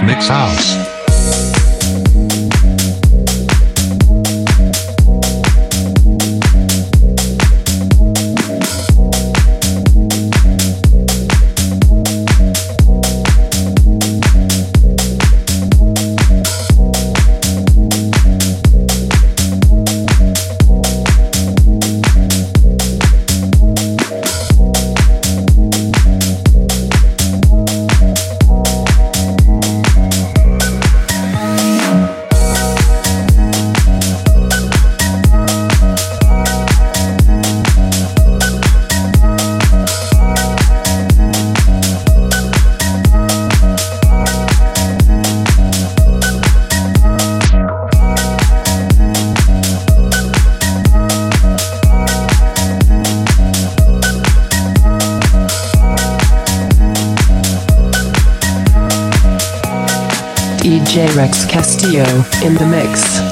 Mix House. Rex Castillo in the mix.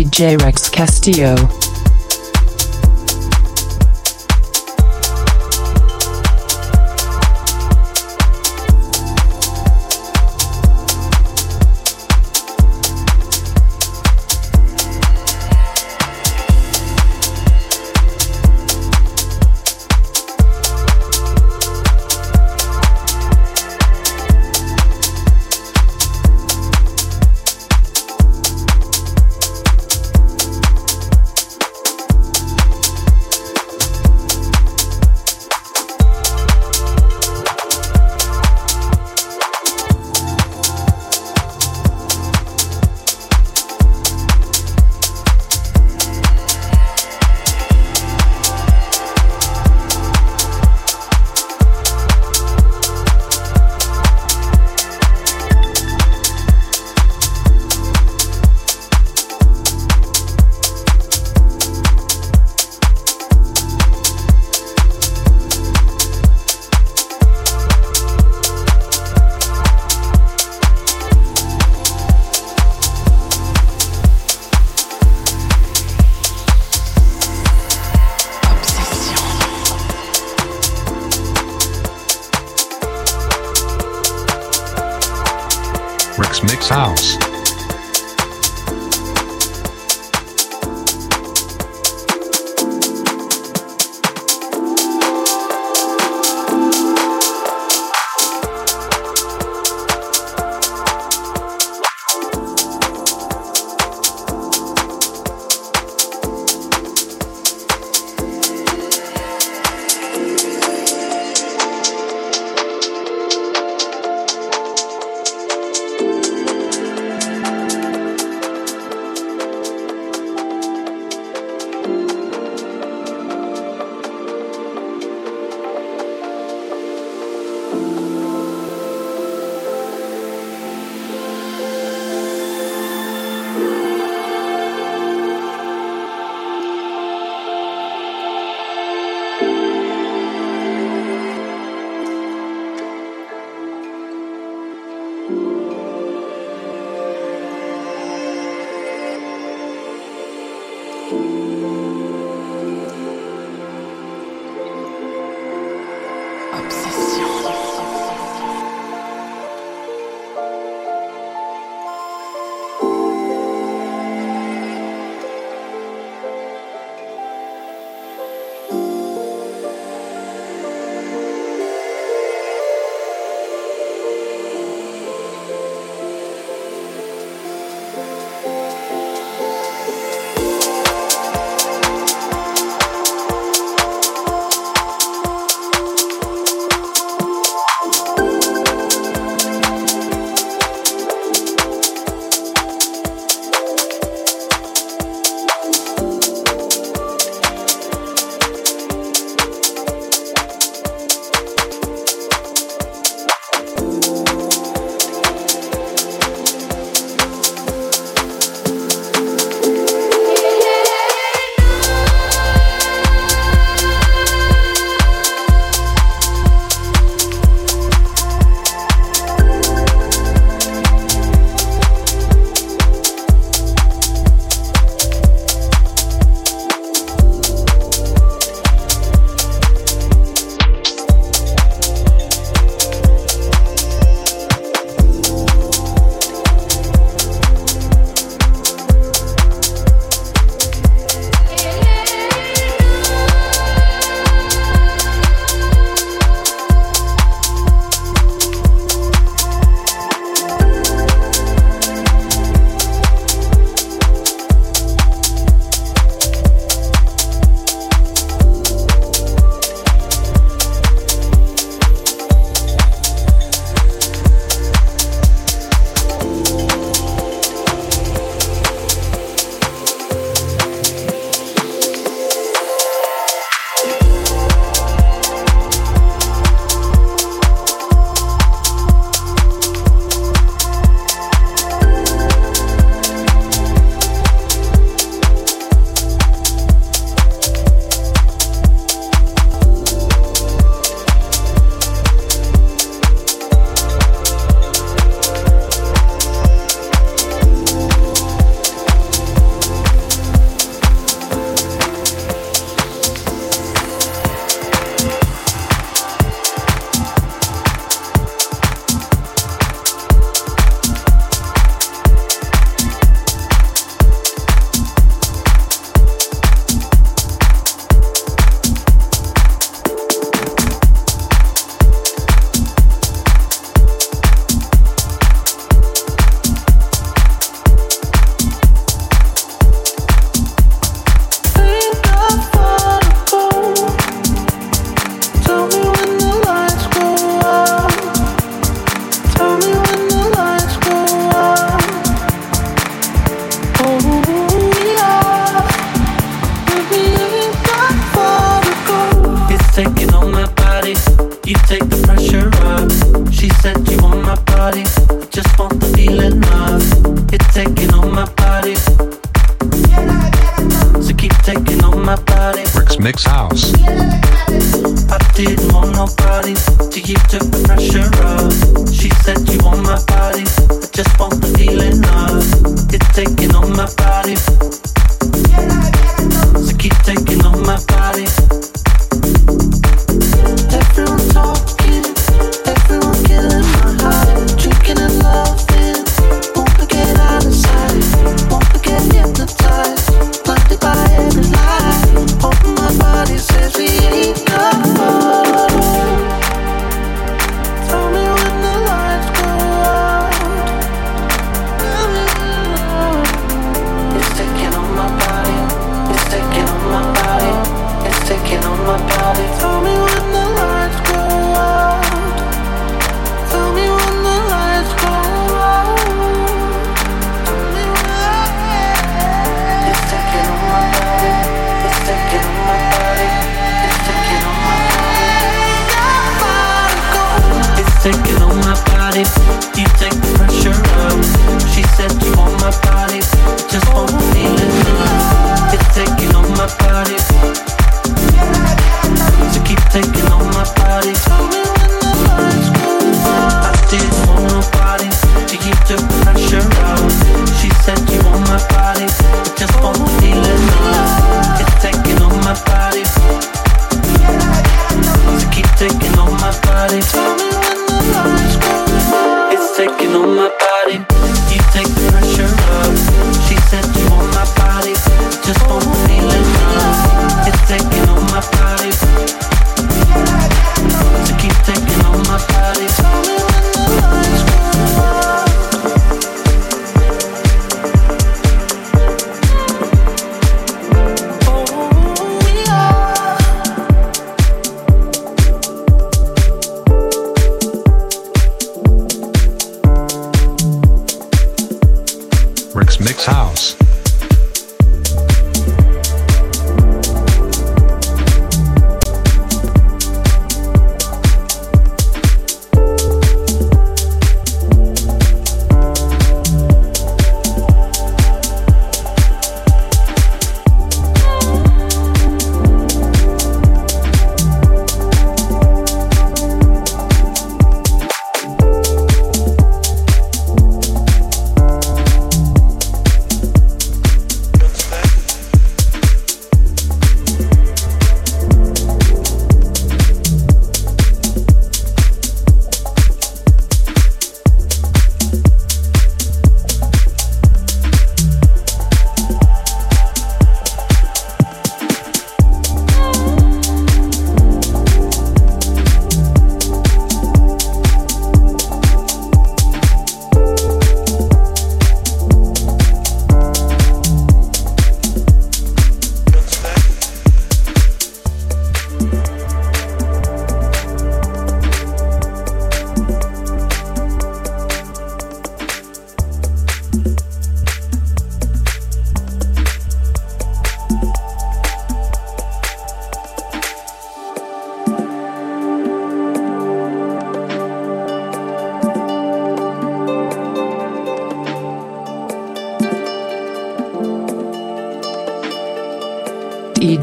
DJ Rex Castillo.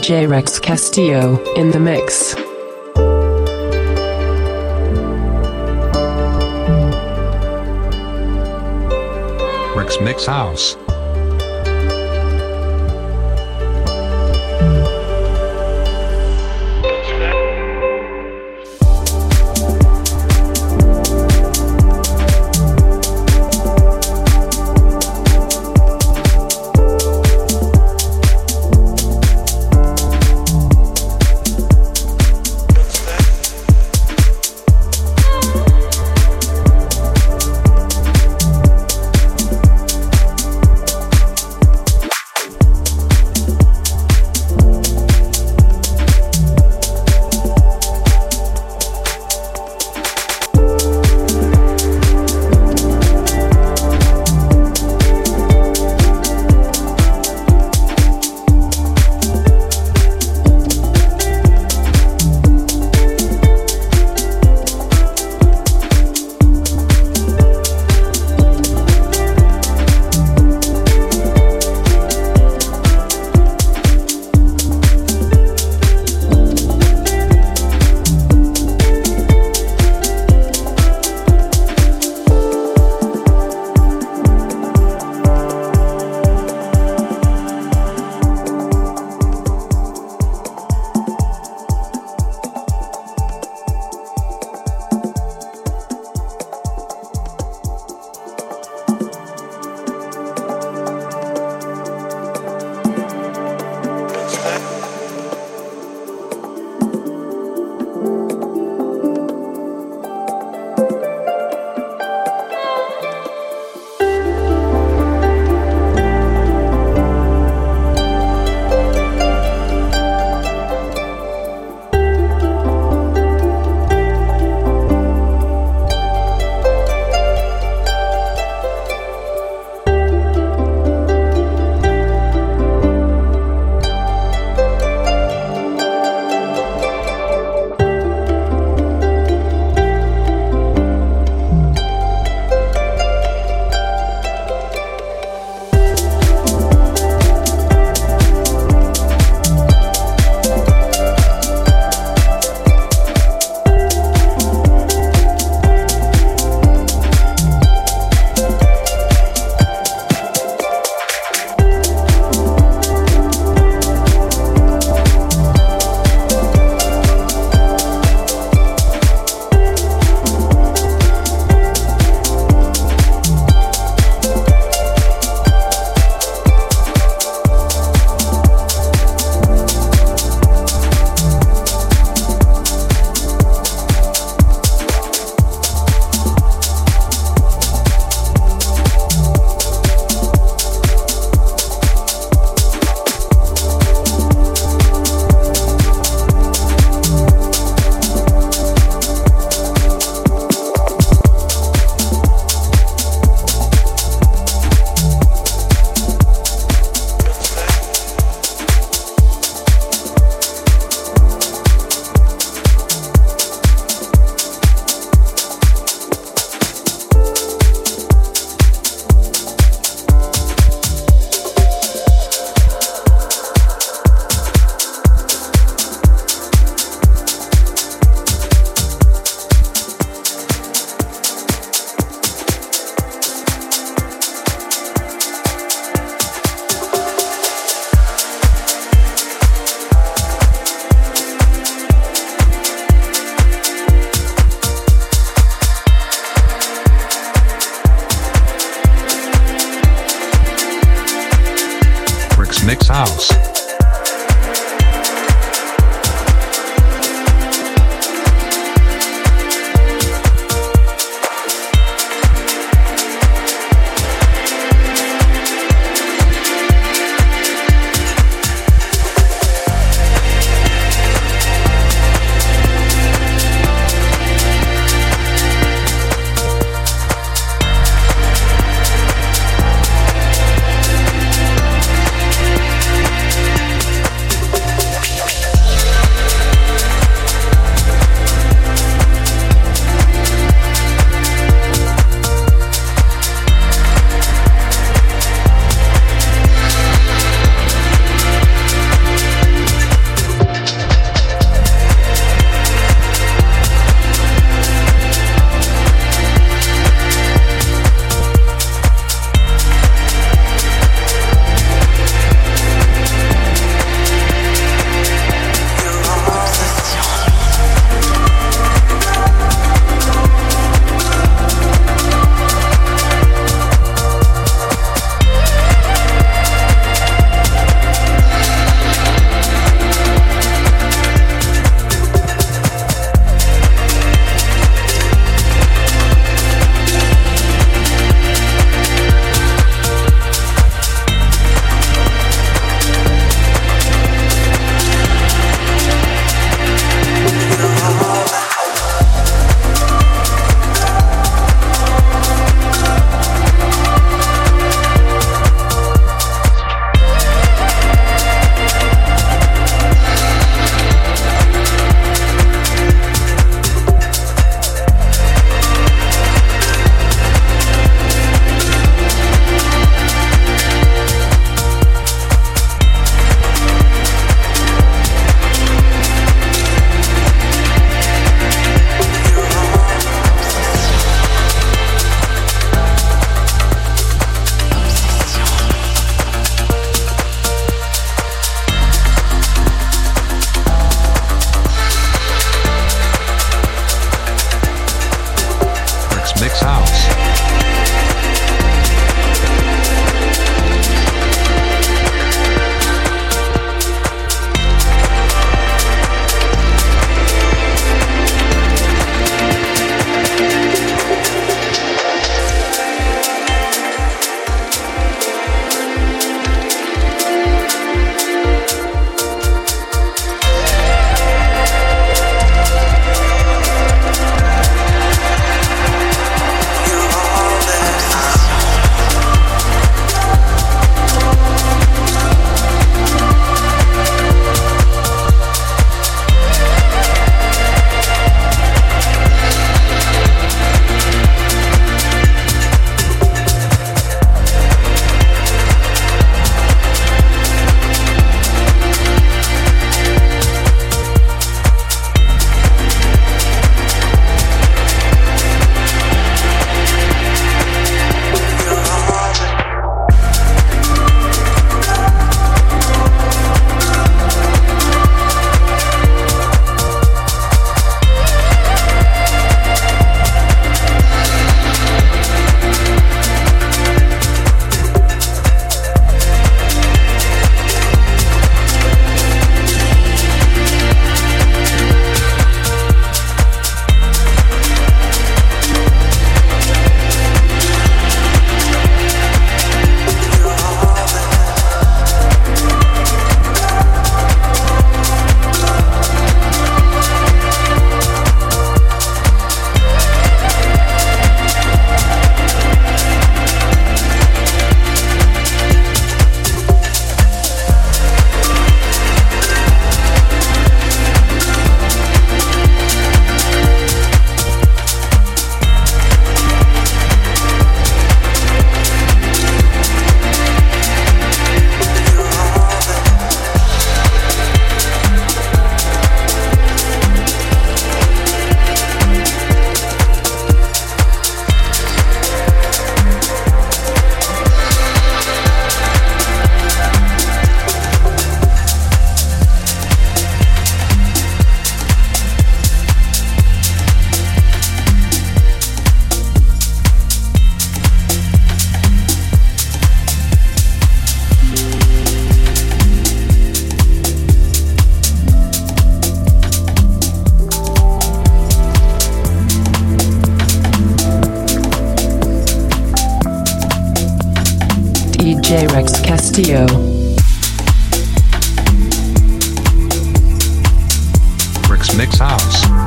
DJ Rex Castillo in the mix. Rex Mix House. DJ Rex Castillo. Rex Mix House.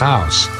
House.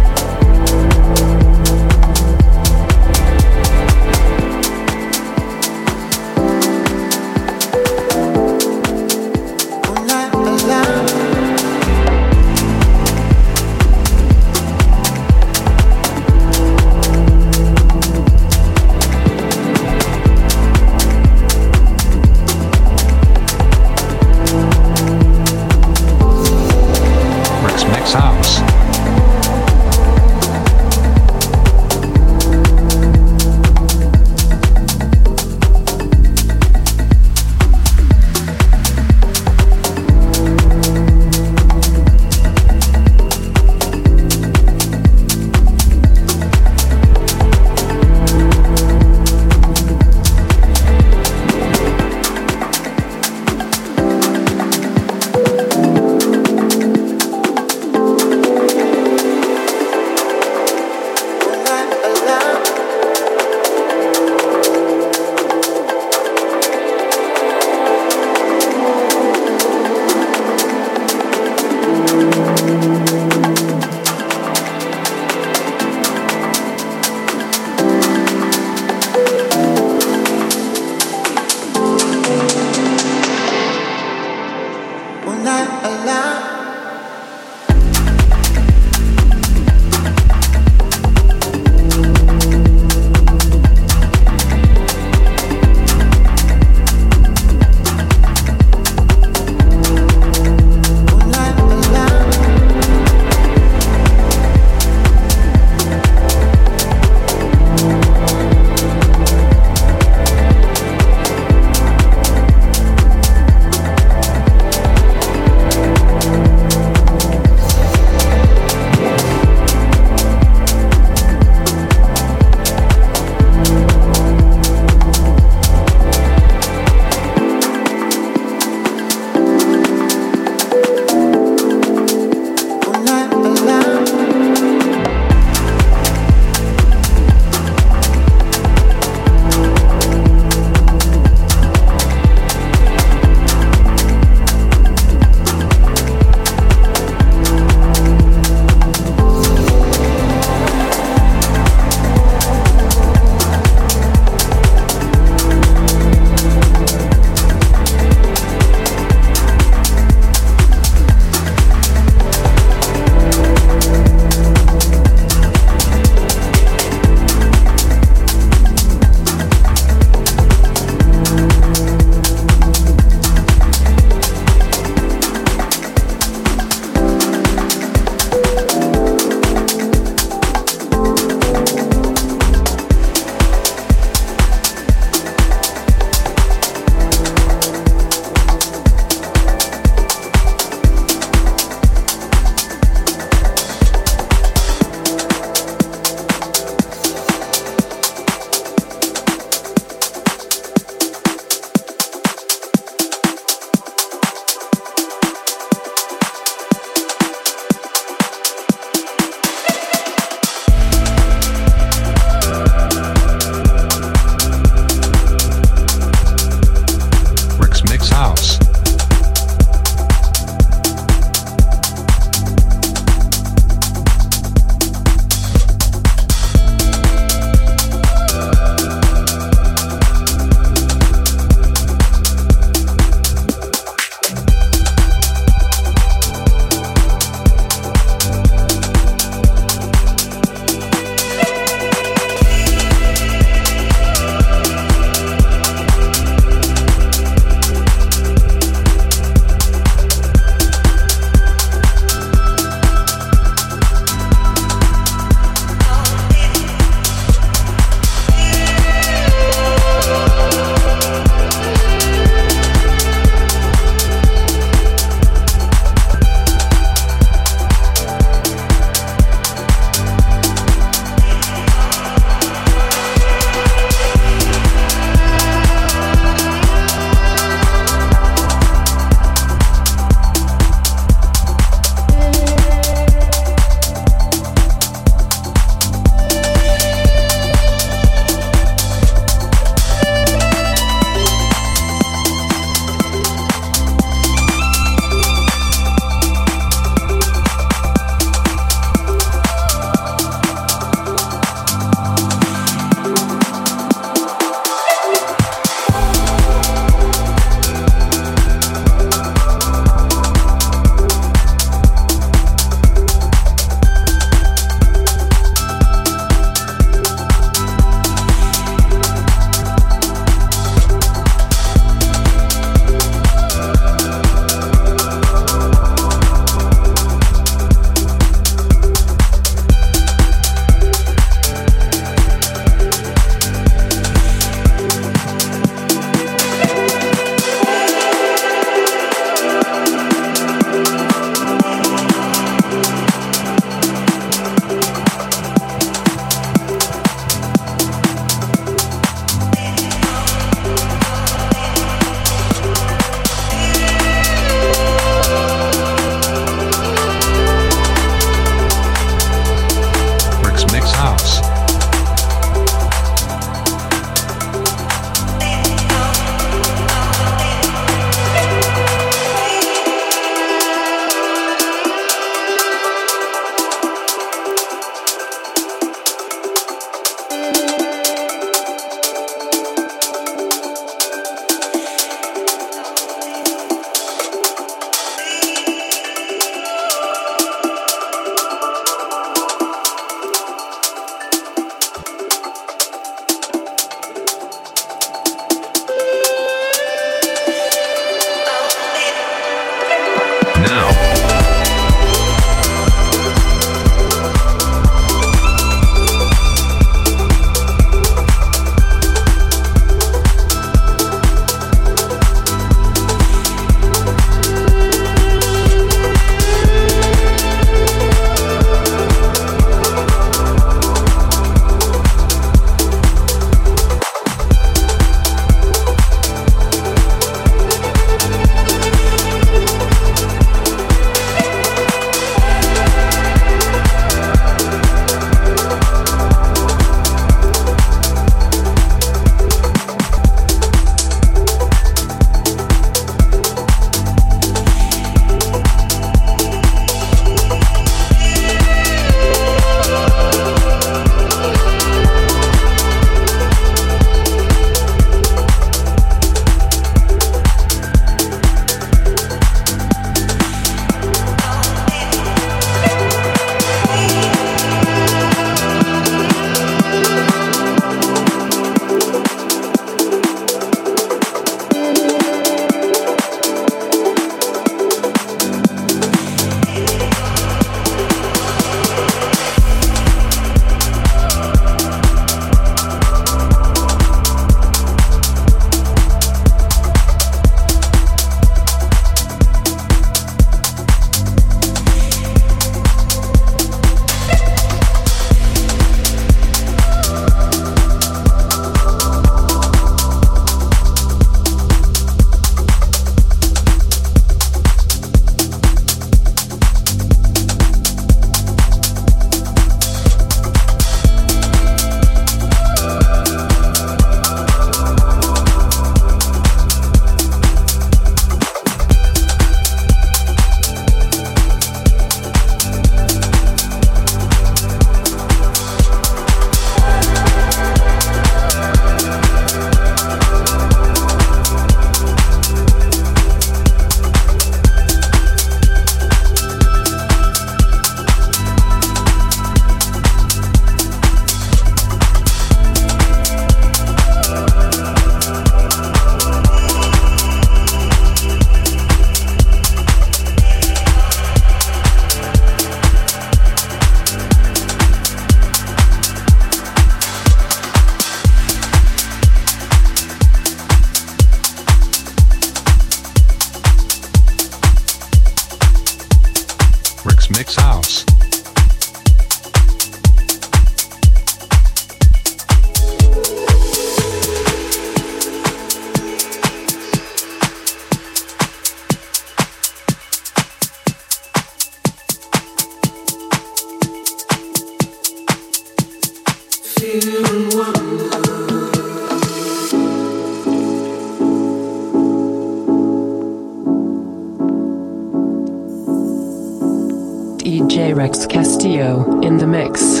DJ Rex Castillo in the mix.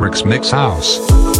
Rex Mix House.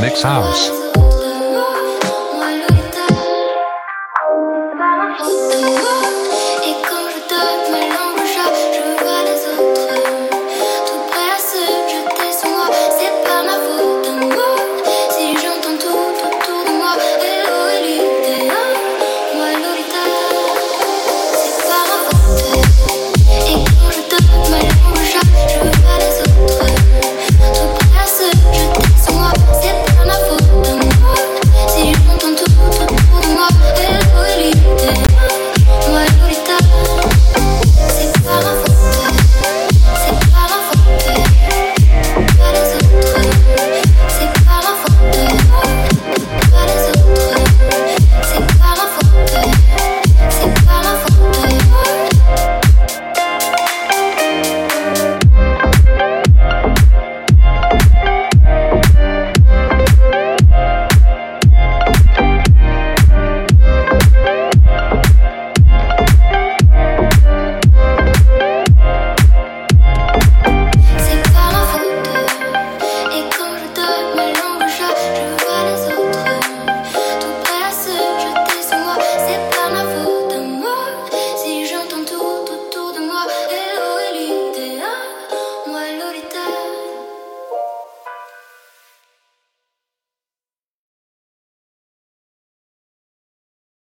Mix House.